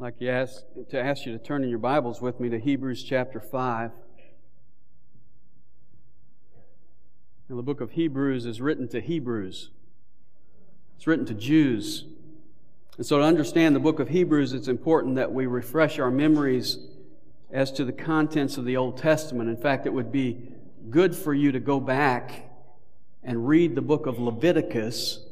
Like you ask, to ask you to turn in your Bibles with me to Hebrews chapter 5. Now, the book of Hebrews is written to Hebrews. It's written to Jews. And so to understand the book of Hebrews, it's important that we refresh our memories as to the contents of the Old Testament. In fact, it would be good for you to go back and read the book of Leviticus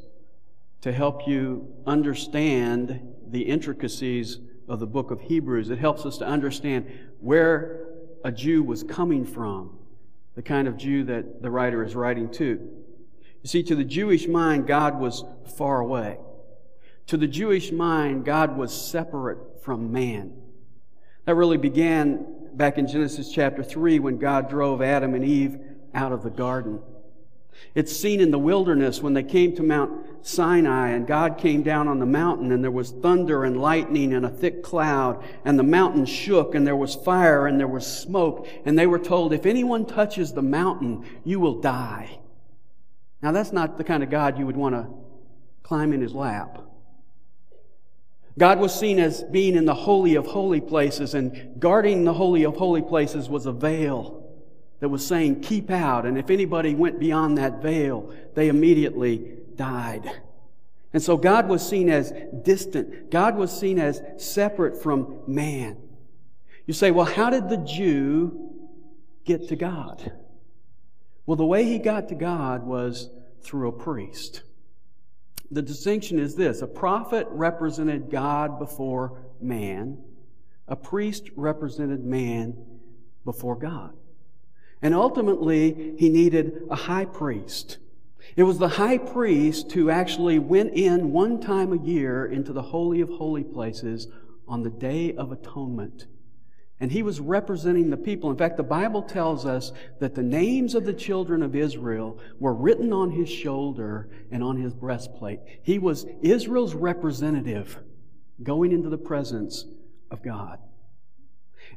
to help you understand the intricacies of the book of Hebrews. It helps us to understand where a Jew was coming from, the kind of Jew that the writer is writing to. You see, to the Jewish mind, God was far away. To the Jewish mind, God was separate from man. That really began back in Genesis chapter 3 when God drove Adam and Eve out of the garden. It's seen in the wilderness when they came to Mount Sinai and God came down on the mountain and there was thunder and lightning and a thick cloud and the mountain shook and there was fire and there was smoke and they were told, if anyone touches the mountain, you will die. Now that's not the kind of God you would want to climb in his lap. God was seen as being in the holy of holy places and guarding the holy of holy places was a veil that was saying, keep out. And if anybody went beyond that veil, they immediately died. And so God was seen as distant. God was seen as separate from man. You say, well, how did the Jew get to God? Well, the way he got to God was through a priest. The distinction is this a prophet represented God before man, a priest represented man before God. And ultimately, he needed a high priest. It was the high priest who actually went in one time a year into the Holy of Holy Places on the Day of Atonement. And he was representing the people. In fact, the Bible tells us that the names of the children of Israel were written on his shoulder and on his breastplate. He was Israel's representative going into the presence of God.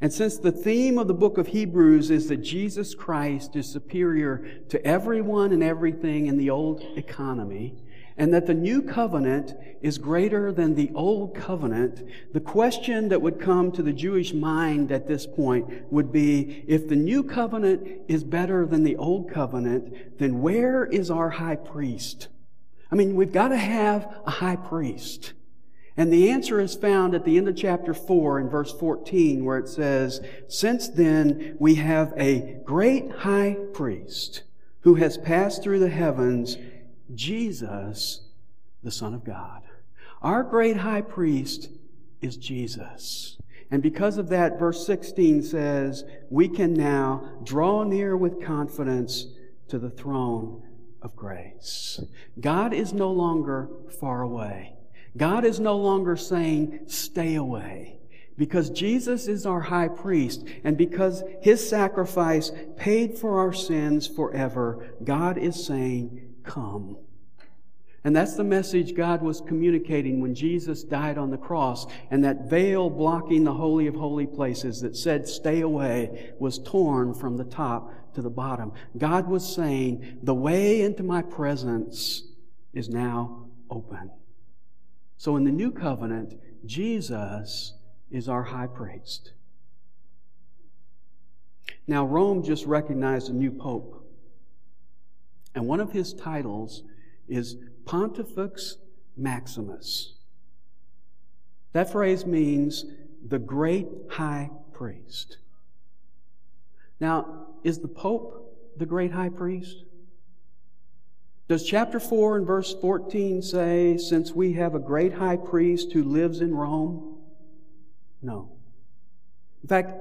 And since the theme of the book of Hebrews is that Jesus Christ is superior to everyone and everything in the old economy, and that the new covenant is greater than the old covenant, the question that would come to the Jewish mind at this point would be, if the new covenant is better than the old covenant, then where is our high priest? I mean, we've got to have a high priest. And the answer is found at the end of chapter 4 in verse 14 where it says, Since then we have a great high priest who has passed through the heavens, Jesus, the Son of God. Our great high priest is Jesus. And because of that, verse 16 says, we can now draw near with confidence to the throne of grace. God is no longer far away. God is no longer saying, stay away. Because Jesus is our high priest, and because his sacrifice paid for our sins forever, God is saying, come. And that's the message God was communicating when Jesus died on the cross. And that veil blocking the Holy of Holy Places that said, stay away, was torn from the top to the bottom. God was saying, the way into my presence is now open. So in the new covenant, Jesus is our high priest. Now, Rome just recognized a new pope. And one of his titles is Pontifex Maximus. That phrase means the great high priest. Now, is the pope the great high priest? Does chapter 4 and verse 14 say, since we have a great high priest who lives in Rome? No. In fact,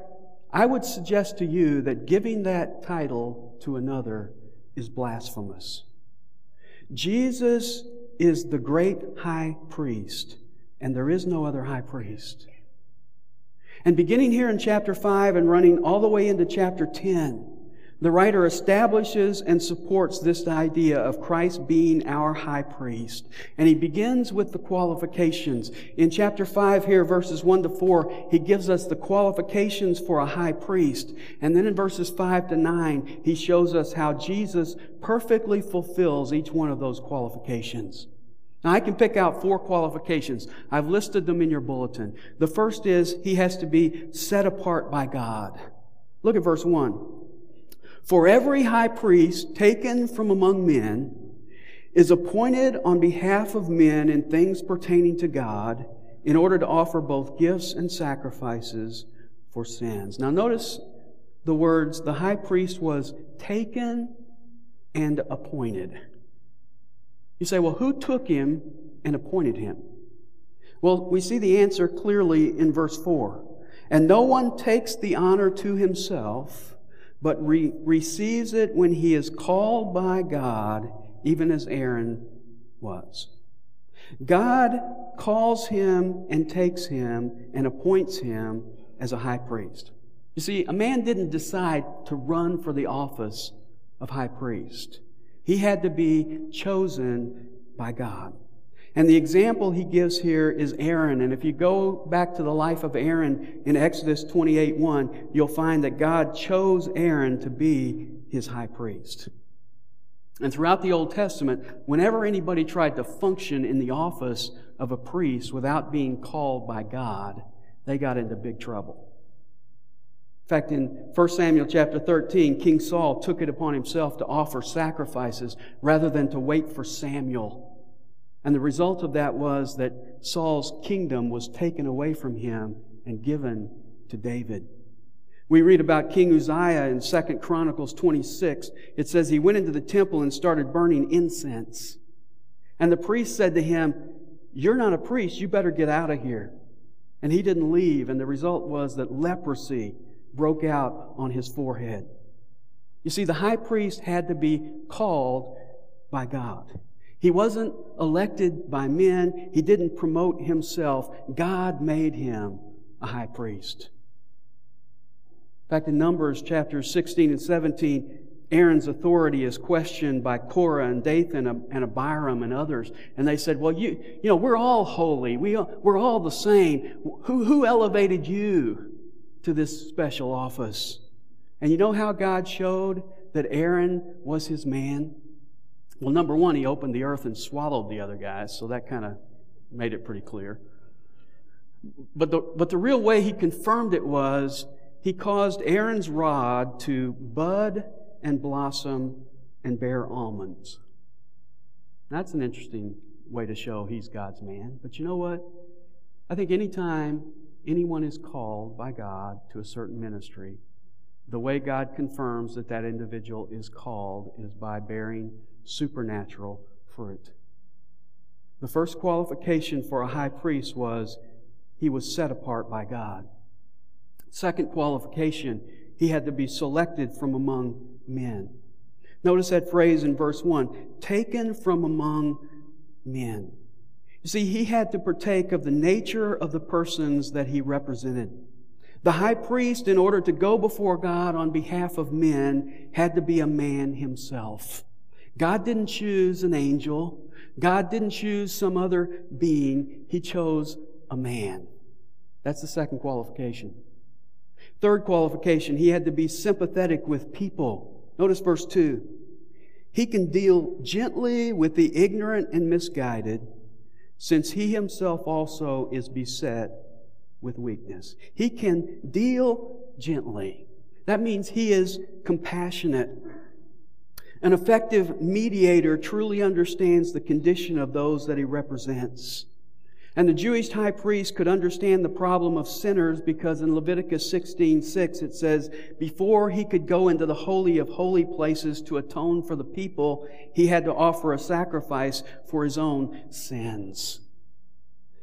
I would suggest to you that giving that title to another is blasphemous. Jesus is the great high priest, and there is no other high priest. And beginning here in chapter 5 and running all the way into chapter 10, the writer establishes and supports this idea of Christ being our high priest. And he begins with the qualifications. In chapter 5 here, verses 1 to 4, he gives us the qualifications for a high priest. And then in verses 5 to 9, he shows us how Jesus perfectly fulfills each one of those qualifications. Now, I can pick out four qualifications. I've listed them in your bulletin. The first is he has to be set apart by God. Look at verse 1. For every high priest taken from among men is appointed on behalf of men in things pertaining to God in order to offer both gifts and sacrifices for sins. Now, notice the words the high priest was taken and appointed. You say, well, who took him and appointed him? Well, we see the answer clearly in verse 4. And no one takes the honor to himself, but re- receives it when he is called by God, even as Aaron was. God calls him and takes him and appoints him as a high priest. You see, a man didn't decide to run for the office of high priest. He had to be chosen by God. And the example he gives here is Aaron. And if you go back to the life of Aaron in Exodus 28 1, you'll find that God chose Aaron to be his high priest. And throughout the Old Testament, whenever anybody tried to function in the office of a priest without being called by God, they got into big trouble. In fact, in 1 Samuel chapter 13, King Saul took it upon himself to offer sacrifices rather than to wait for Samuel. And the result of that was that Saul's kingdom was taken away from him and given to David. We read about King Uzziah in 2 Chronicles 26. It says he went into the temple and started burning incense. And the priest said to him, You're not a priest, you better get out of here. And he didn't leave, and the result was that leprosy broke out on his forehead. You see, the high priest had to be called by God. He wasn't elected by men. He didn't promote himself. God made him a high priest. In fact, in Numbers chapters 16 and 17, Aaron's authority is questioned by Korah and Dathan and Abiram and others. And they said, well, you, you know, we're all holy. We, we're all the same. Who, who elevated you? to this special office. And you know how God showed that Aaron was his man? Well, number one, he opened the earth and swallowed the other guys, so that kind of made it pretty clear. But the, but the real way he confirmed it was he caused Aaron's rod to bud and blossom and bear almonds. That's an interesting way to show he's God's man. But you know what? I think anytime anyone is called by God to a certain ministry, the way God confirms that that individual is called is by bearing supernatural fruit. The first qualification for a high priest was he was set apart by God. Second qualification, he had to be selected from among men. Notice that phrase in verse 1 taken from among men. You see, he had to partake of the nature of the persons that he represented. The high priest, in order to go before God on behalf of men, had to be a man himself. God didn't choose an angel. God didn't choose some other being. He chose a man. That's the second qualification. Third qualification, he had to be sympathetic with people. Notice verse 2. He can deal gently with the ignorant and misguided since he himself also is beset with weakness. He can deal gently. That means he is compassionate. An effective mediator truly understands the condition of those that he represents. And the Jewish high priest could understand the problem of sinners because in Leviticus 16 6 it says, before he could go into the holy of holy places to atone for the people, he had to offer a sacrifice for his own sins.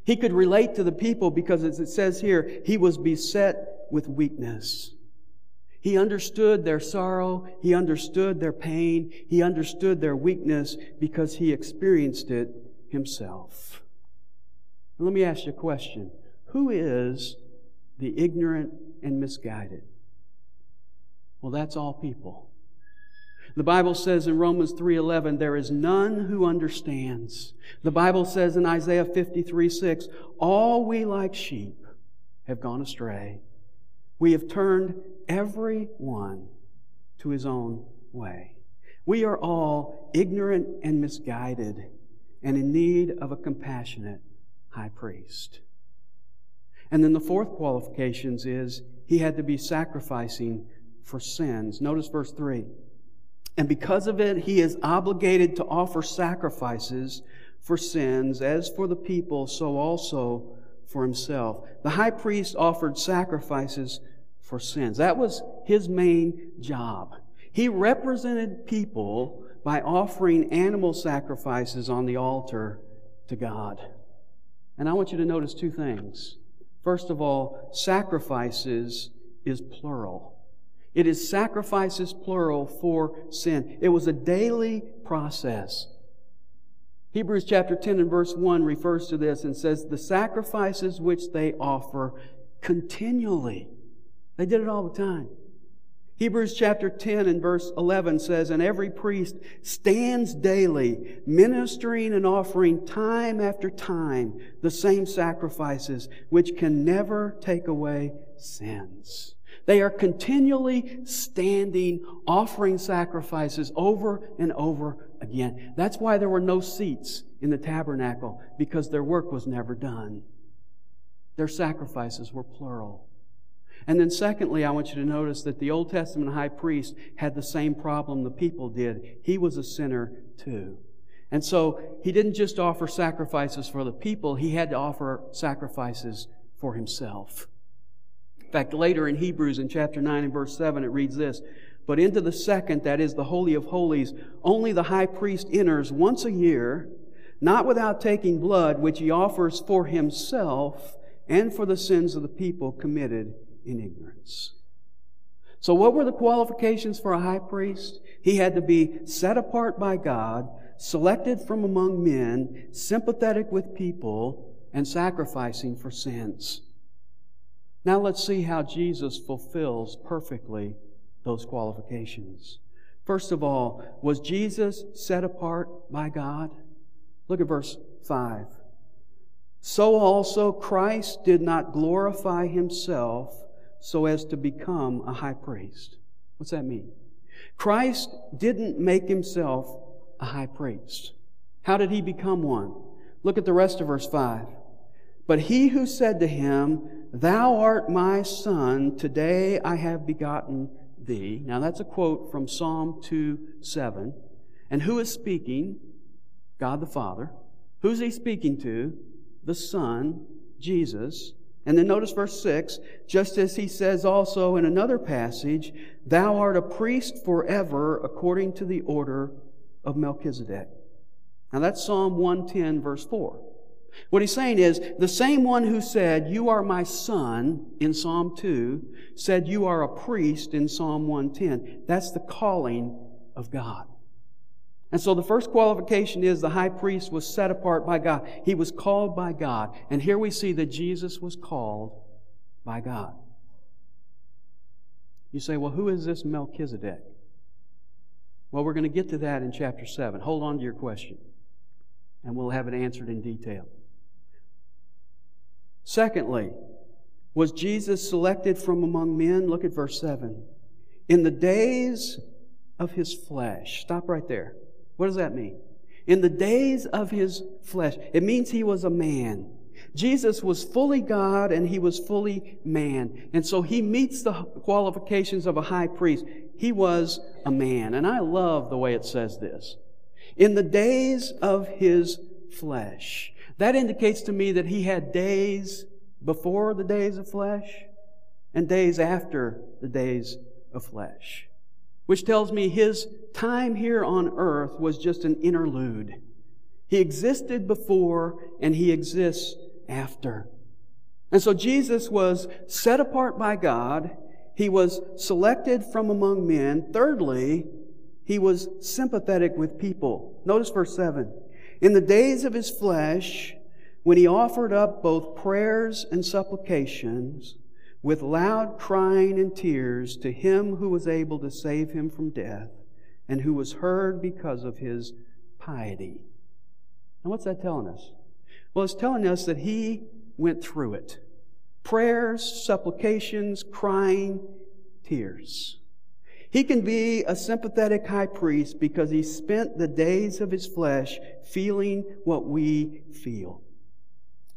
He could relate to the people because as it says here, he was beset with weakness. He understood their sorrow. He understood their pain. He understood their weakness because he experienced it himself. Let me ask you a question. Who is the ignorant and misguided? Well, that's all people. The Bible says in Romans 3:11 there is none who understands. The Bible says in Isaiah 53:6 all we like sheep have gone astray. We have turned every one to his own way. We are all ignorant and misguided. and in need of a compassionate high priest. And then the fourth qualifications is he had to be sacrificing for sins. Notice verse 3. And because of it, he is obligated to offer sacrifices for sins, as for the people, so also for himself. The high priest offered sacrifices for sins. That was his main job. He represented people by offering animal sacrifices on the altar to God. And I want you to notice two things. First of all, sacrifices is plural. It is sacrifices plural for sin. It was a daily process. Hebrews chapter 10 and verse 1 refers to this and says, The sacrifices which they offer continually. They did it all the time. Hebrews chapter 10 and verse 11 says, And every priest stands daily, ministering and offering time after time the same sacrifices, which can never take away sins. They are continually standing, offering sacrifices over and over again. That's why there were no seats in the tabernacle, because their work was never done. Their sacrifices were plural. And then, secondly, I want you to notice that the Old Testament high priest had the same problem the people did. He was a sinner too. And so, he didn't just offer sacrifices for the people, he had to offer sacrifices for himself. In fact, later in Hebrews in chapter 9 and verse 7, it reads this But into the second, that is the Holy of Holies, only the high priest enters once a year, not without taking blood, which he offers for himself and for the sins of the people committed in ignorance. So, what were the qualifications for a high priest? He had to be set apart by God, selected from among men, sympathetic with people, and sacrificing for sins. Now let's see how Jesus fulfills perfectly those qualifications. First of all, was Jesus set apart by God? Look at verse 5. So also Christ did not glorify himself so as to become a high priest. What's that mean? Christ didn't make himself a high priest. How did he become one? Look at the rest of verse 5. But he who said to him, Thou art my son, today I have begotten thee. Now that's a quote from Psalm 2 7. And who is speaking? God the Father. Who's he speaking to? The Son, Jesus. And then notice verse 6, just as he says also in another passage, Thou art a priest forever according to the order of Melchizedek. Now that's Psalm 110, verse 4. What he's saying is, the same one who said, You are my son, in Psalm 2, said, You are a priest in Psalm 110. That's the calling of God. And so the first qualification is the high priest was set apart by God. He was called by God. And here we see that Jesus was called by God. You say, well, who is this Melchizedek? Well, we're going to get to that in chapter 7. Hold on to your question, and we'll have it answered in detail. Secondly, was Jesus selected from among men? Look at verse 7. In the days of his flesh. Stop right there. What does that mean? In the days of his flesh, it means he was a man. Jesus was fully God and he was fully man. And so he meets the qualifications of a high priest. He was a man. And I love the way it says this. In the days of his flesh. That indicates to me that he had days before the days of flesh and days after the days of flesh which tells me his time here on earth was just an interlude. He existed before and he exists after. And so Jesus was set apart by God. He was selected from among men. Thirdly, he was sympathetic with people. Notice verse 7. In the days of his flesh, when he offered up both prayers and supplications, with loud crying and tears to him who was able to save him from death and who was heard because of his piety. And what's that telling us? Well, it's telling us that he went through it. Prayers, supplications, crying, tears. He can be a sympathetic high priest because he spent the days of his flesh feeling what we feel.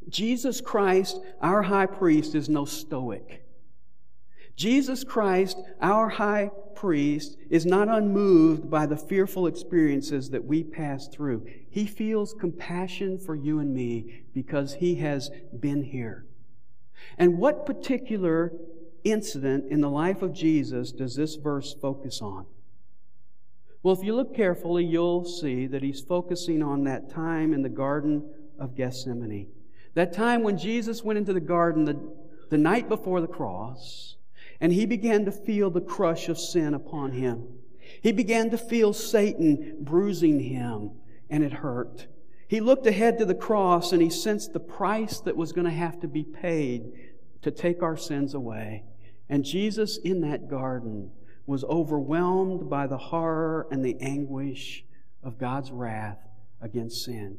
Jesus Christ, our high priest, is no stoic. Jesus Christ, our high priest, is not unmoved by the fearful experiences that we pass through. He feels compassion for you and me because he has been here. And what particular incident in the life of Jesus does this verse focus on? Well, if you look carefully, you'll see that he's focusing on that time in the Garden of Gethsemane. That time when Jesus went into the garden the, the night before the cross, and he began to feel the crush of sin upon him. He began to feel Satan bruising him, and it hurt. He looked ahead to the cross and he sensed the price that was going to have to be paid to take our sins away. And Jesus in that garden was overwhelmed by the horror and the anguish of God's wrath against sin.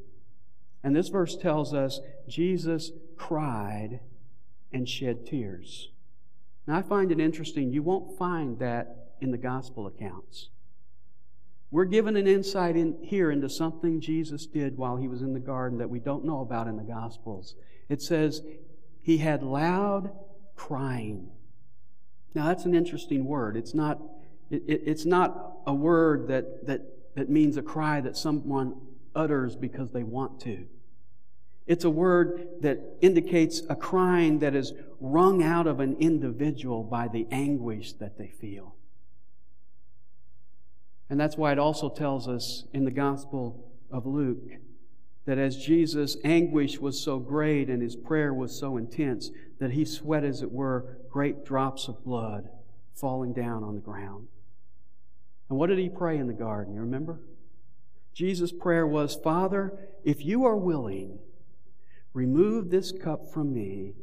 And this verse tells us Jesus cried and shed tears. Now, I find it interesting. You won't find that in the gospel accounts. We're given an insight in here into something Jesus did while he was in the garden that we don't know about in the gospels. It says he had loud crying. Now, that's an interesting word. It's not, it, it, it's not a word that, that, that means a cry that someone utters because they want to. It's a word that indicates a crying that is wrung out of an individual by the anguish that they feel. And that's why it also tells us in the Gospel of Luke that as Jesus' anguish was so great and his prayer was so intense, that he sweat, as it were, great drops of blood falling down on the ground. And what did he pray in the garden? You remember? Jesus' prayer was, Father, if you are willing, remove this cup from me,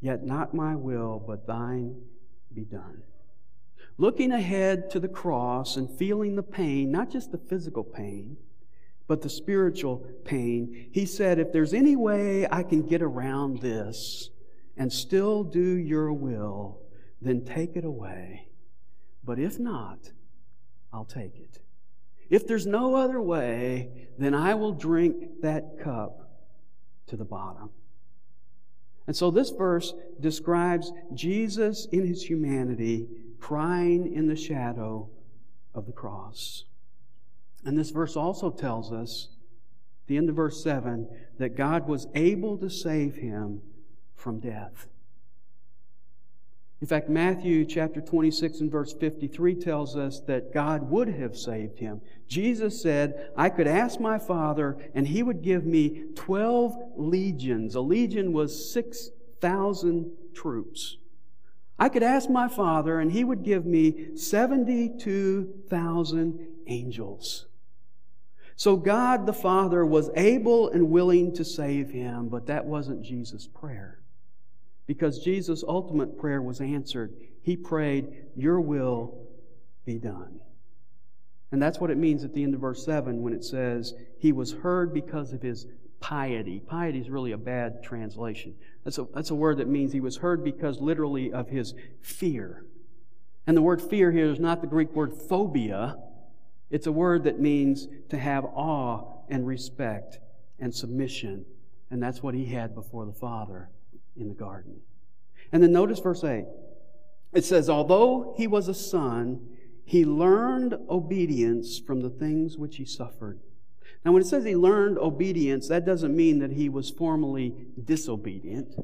yet not my will, but thine be done. Looking ahead to the cross and feeling the pain, not just the physical pain, but the spiritual pain, he said, If there's any way I can get around this and still do your will, then take it away. But if not, I'll take it. If there's no other way, then I will drink that cup to the bottom. And so this verse describes Jesus in his humanity crying in the shadow of the cross. And this verse also tells us, the end of verse 7, that God was able to save him from death. In fact, Matthew chapter 26 and verse 53 tells us that God would have saved him. Jesus said, I could ask my Father, and he would give me 12 legions. A legion was 6,000 troops. I could ask my Father, and he would give me 72,000 angels. So God the Father was able and willing to save him, but that wasn't Jesus' prayer. Because Jesus' ultimate prayer was answered. He prayed, Your will be done. And that's what it means at the end of verse 7 when it says, He was heard because of his piety. Piety is really a bad translation. That's a, that's a word that means he was heard because literally of his fear. And the word fear here is not the Greek word phobia, it's a word that means to have awe and respect and submission. And that's what he had before the Father in the garden. And then notice verse 8. It says, Although he was a son, he learned obedience from the things which he suffered. Now, when it says he learned obedience, that doesn't mean that he was formally disobedient.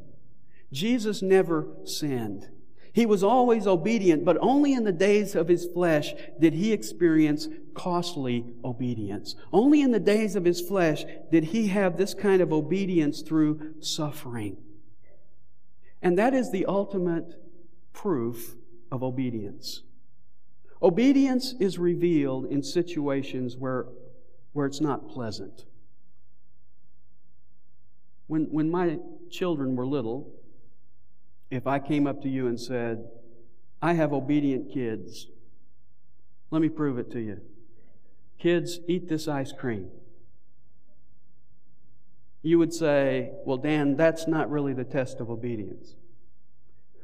Jesus never sinned. He was always obedient, but only in the days of his flesh did he experience costly obedience. Only in the days of his flesh did he have this kind of obedience through suffering. And that is the ultimate proof of obedience. Obedience is revealed in situations where, where it's not pleasant. When, when my children were little, if I came up to you and said, I have obedient kids, let me prove it to you. Kids, eat this ice cream. You would say, Well, Dan, that's not really the test of obedience.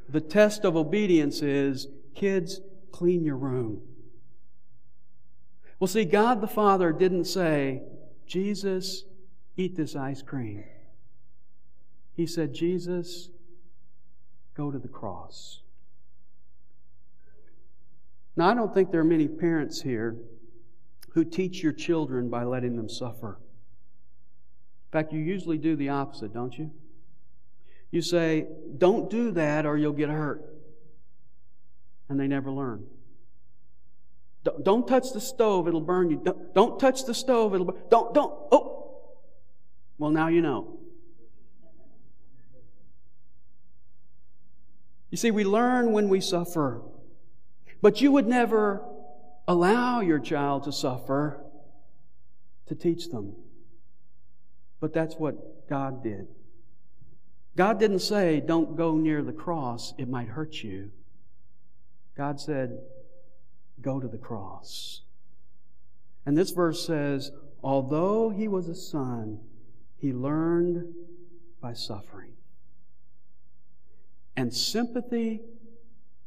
The test of obedience is kids, clean your room. Well, see, God the Father didn't say, Jesus, eat this ice cream. He said, Jesus, go to the cross. Now, I don't think there are many parents here who teach your children by letting them suffer. In fact, you usually do the opposite, don't you? You say, don't do that or you'll get hurt. And they never learn. Don't touch the stove, it'll burn you. Don't, don't touch the stove, it'll burn. Don't, don't. Oh! Well, now you know. You see, we learn when we suffer. But you would never allow your child to suffer to teach them. But that's what God did. God didn't say, don't go near the cross, it might hurt you. God said, go to the cross. And this verse says, although he was a son, he learned by suffering. And sympathy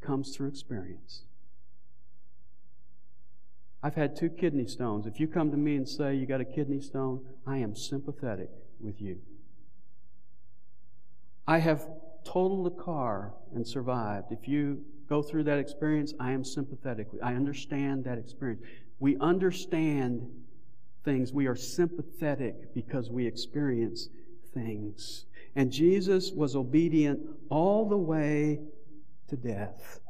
comes through experience. I've had two kidney stones. If you come to me and say you got a kidney stone, I am sympathetic with you. I have totaled a car and survived. If you go through that experience, I am sympathetic. I understand that experience. We understand things. We are sympathetic because we experience things. And Jesus was obedient all the way to death.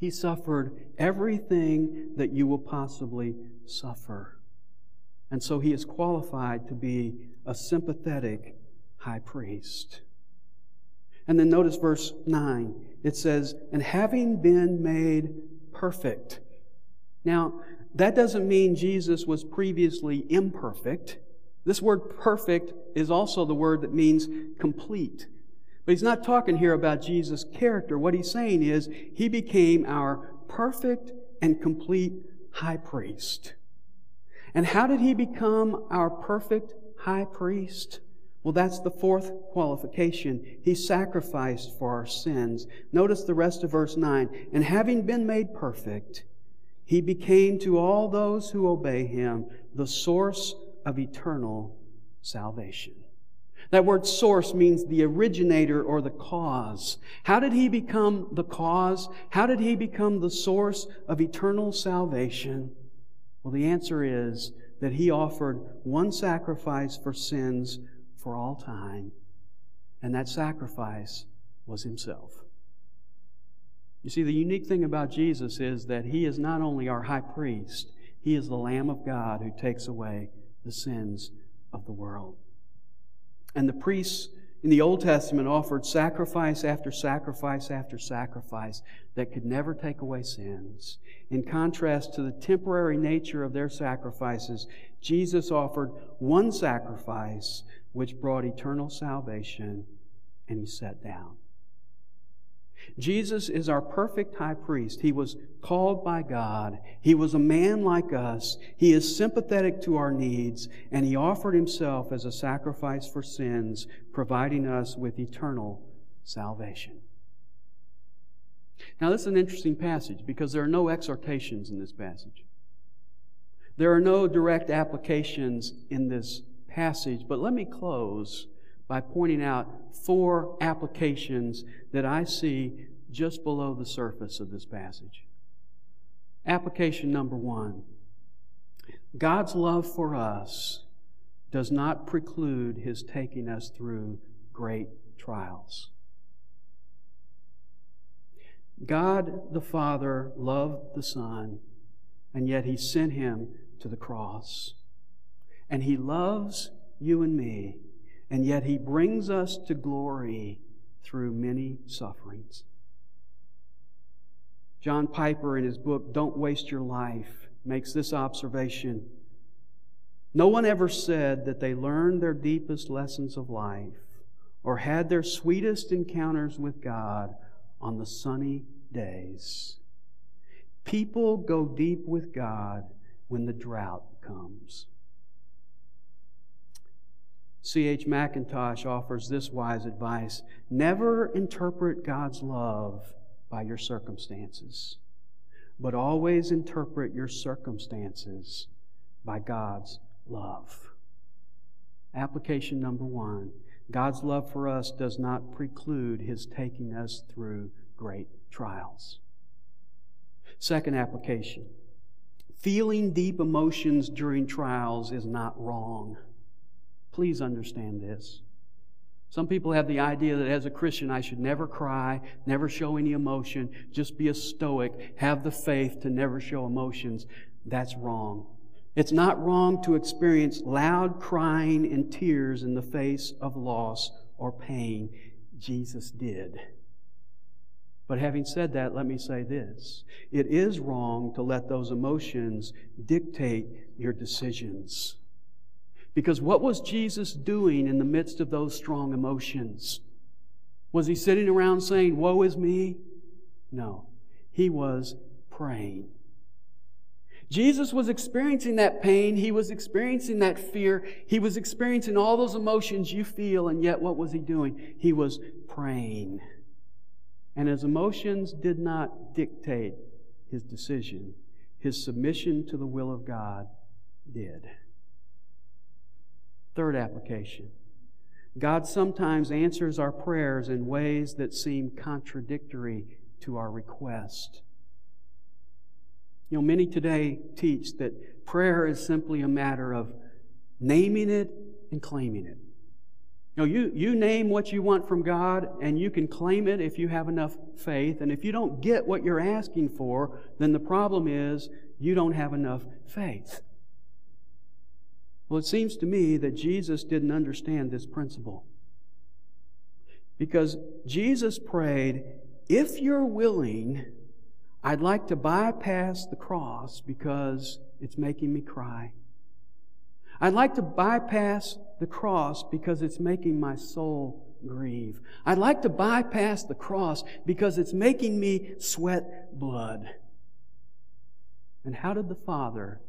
He suffered everything that you will possibly suffer. And so he is qualified to be a sympathetic high priest. And then notice verse 9. It says, And having been made perfect. Now, that doesn't mean Jesus was previously imperfect. This word perfect is also the word that means complete. But he's not talking here about Jesus' character. What he's saying is he became our perfect and complete high priest. And how did he become our perfect high priest? Well, that's the fourth qualification. He sacrificed for our sins. Notice the rest of verse 9. And having been made perfect, he became to all those who obey him the source of eternal salvation. That word source means the originator or the cause. How did he become the cause? How did he become the source of eternal salvation? Well, the answer is that he offered one sacrifice for sins for all time, and that sacrifice was himself. You see, the unique thing about Jesus is that he is not only our high priest, he is the Lamb of God who takes away the sins of the world. And the priests in the Old Testament offered sacrifice after sacrifice after sacrifice that could never take away sins. In contrast to the temporary nature of their sacrifices, Jesus offered one sacrifice which brought eternal salvation, and he sat down. Jesus is our perfect high priest. He was called by God. He was a man like us. He is sympathetic to our needs, and he offered himself as a sacrifice for sins, providing us with eternal salvation. Now, this is an interesting passage because there are no exhortations in this passage. There are no direct applications in this passage, but let me close by pointing out four applications that I see just below the surface of this passage. Application number one God's love for us does not preclude His taking us through great trials. God the Father loved the Son, and yet He sent Him to the cross. And He loves you and me and yet He brings us to glory through many sufferings. John Piper, in his book, Don't Waste Your Life, makes this observation. No one ever said that they learned their deepest lessons of life or had their sweetest encounters with God on the sunny days. People go deep with God when the drought comes. C.H. Mackintosh offers this wise advice Never interpret God's love by your circumstances. but always interpret your circumstances by God's love. Application number one God's love for us does not preclude His taking us through great trials. Second application feeling deep emotions during trials is not wrong. Please understand this. Some people have the idea that as a Christian, I should never cry, never show any emotion, just be a stoic, have the faith to never show emotions. That's wrong. It's not wrong to experience loud crying and tears in the face of loss or pain. Jesus did. But having said that, let me say this. It is wrong to let those emotions dictate your decisions. Because what was Jesus doing in the midst of those strong emotions? Was he sitting around saying, Woe is me? No. He was praying. Jesus was experiencing that pain. He was experiencing that fear. He was experiencing all those emotions you feel, and yet what was he doing? He was praying. And his emotions did not dictate his decision, his submission to the will of God did. Third application God sometimes answers our prayers in ways that seem contradictory to our request. You know, many today teach that prayer is simply a matter of naming it and claiming it. You know, you, you name what you want from God and you can claim it if you have enough faith. And if you don't get what you're asking for, then the problem is you don't have enough faith. Well, it seems to me that Jesus didn't understand this principle. Because Jesus prayed, if you're willing, I'd like to bypass the cross because it's making me cry. I'd like to bypass the cross because it's making my soul grieve. I'd like to bypass the cross because it's making me sweat blood. And how did the Father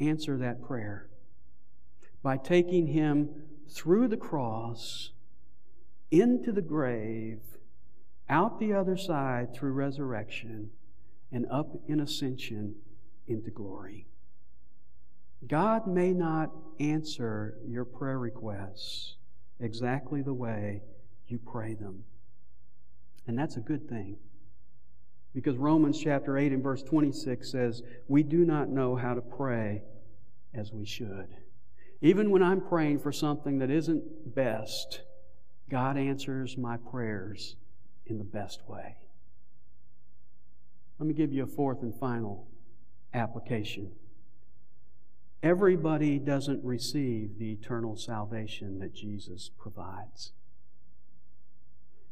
answer that prayer? By taking him through the cross, into the grave, out the other side through resurrection, and up in ascension into glory. God may not answer your prayer requests exactly the way you pray them. And that's a good thing. Because Romans chapter 8 and verse 26 says, We do not know how to pray as we should. Even when I'm praying for something that isn't best, God answers my prayers in the best way. Let me give you a fourth and final application. Everybody doesn't receive the eternal salvation that Jesus provides.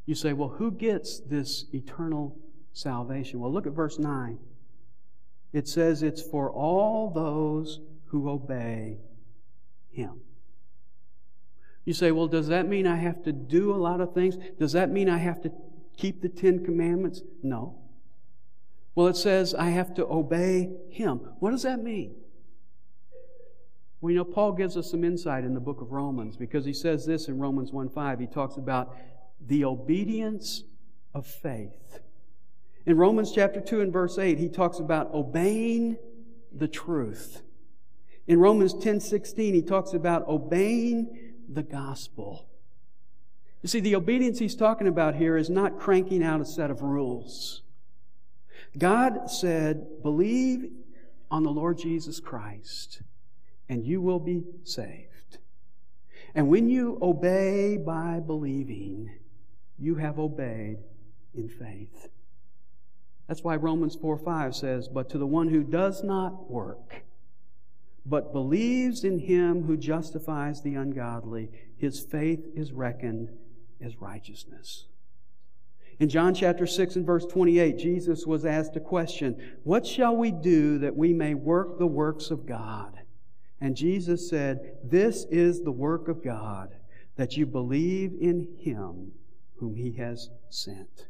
You say, well, who gets this eternal salvation? Well, look at verse 9. It says it's for all those who obey him. You say, well, does that mean I have to do a lot of things? Does that mean I have to keep the Ten Commandments? No. Well, it says I have to obey Him. What does that mean? Well, you know, Paul gives us some insight in the book of Romans because he says this in Romans 1 5. He talks about the obedience of faith. In Romans chapter 2 and verse 8, he talks about obeying the truth. In Romans 10 16, he talks about obeying the gospel. You see, the obedience he's talking about here is not cranking out a set of rules. God said, believe on the Lord Jesus Christ, and you will be saved. And when you obey by believing, you have obeyed in faith. That's why Romans 4 5 says, But to the one who does not work, but believes in him who justifies the ungodly, his faith is reckoned as righteousness. In John chapter 6 and verse 28, Jesus was asked a question What shall we do that we may work the works of God? And Jesus said, This is the work of God, that you believe in him whom he has sent.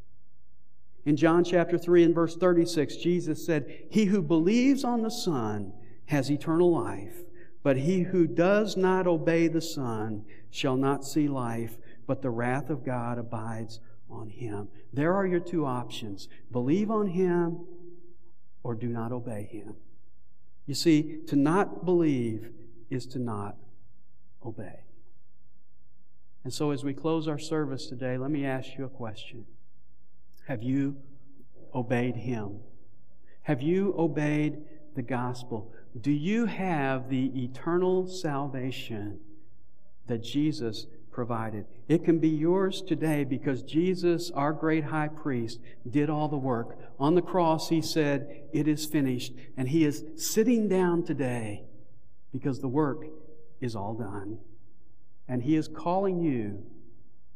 In John chapter 3 and verse 36, Jesus said, He who believes on the Son has eternal life, but he who does not obey the Son shall not see life, but the wrath of God abides on him. There are your two options believe on him or do not obey him. You see, to not believe is to not obey. And so, as we close our service today, let me ask you a question Have you obeyed him? Have you obeyed the gospel? Do you have the eternal salvation that Jesus provided? It can be yours today because Jesus, our great high priest, did all the work. On the cross, he said, It is finished. And he is sitting down today because the work is all done. And he is calling you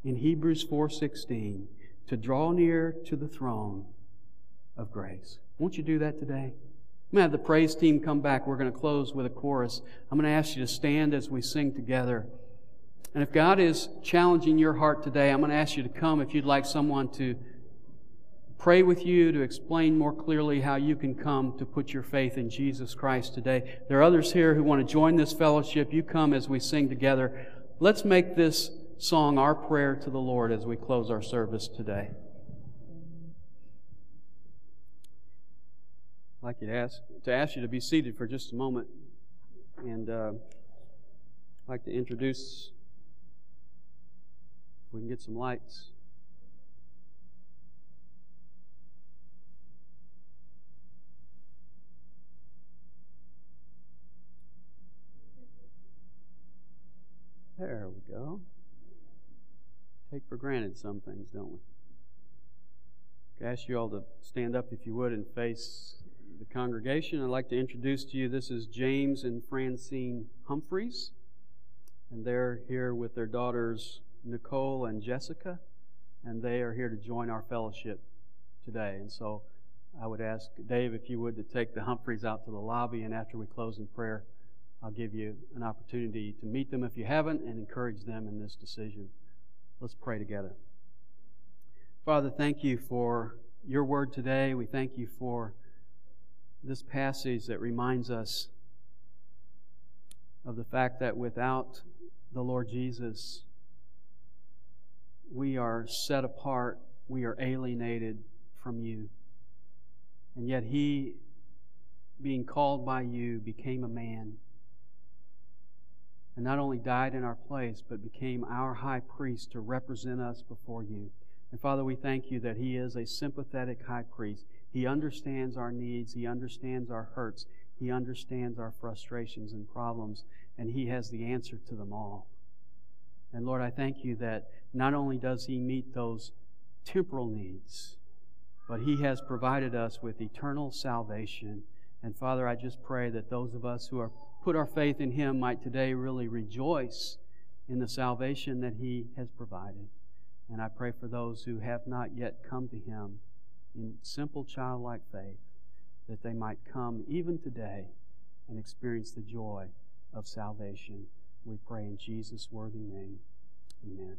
in Hebrews 4:16 to draw near to the throne of grace. Won't you do that today? I'm going to have the praise team come back. We're going to close with a chorus. I'm going to ask you to stand as we sing together. And if God is challenging your heart today, I'm going to ask you to come if you'd like someone to pray with you, to explain more clearly how you can come to put your faith in Jesus Christ today. There are others here who want to join this fellowship. You come as we sing together. Let's make this song our prayer to the Lord as we close our service today. I'd like you to ask, to ask you to be seated for just a moment. And uh, I'd like to introduce, if we can get some lights. There we go. Take for granted some things, don't we? I ask you all to stand up if you would and face the congregation. I'd like to introduce to you this is James and Francine Humphreys, and they're here with their daughters Nicole and Jessica, and they are here to join our fellowship today. And so I would ask Dave if you would to take the Humphreys out to the lobby, and after we close in prayer, I'll give you an opportunity to meet them if you haven't and encourage them in this decision. Let's pray together. Father, thank you for your word today. We thank you for this passage that reminds us of the fact that without the Lord Jesus, we are set apart, we are alienated from you. And yet, He, being called by you, became a man. And not only died in our place, but became our high priest to represent us before you. And Father, we thank you that He is a sympathetic high priest. He understands our needs. He understands our hurts. He understands our frustrations and problems, and He has the answer to them all. And Lord, I thank you that not only does He meet those temporal needs, but He has provided us with eternal salvation. And Father, I just pray that those of us who are put our faith in Him might today really rejoice in the salvation that He has provided. And I pray for those who have not yet come to Him in simple childlike faith that they might come even today and experience the joy of salvation. We pray in Jesus' worthy name. Amen.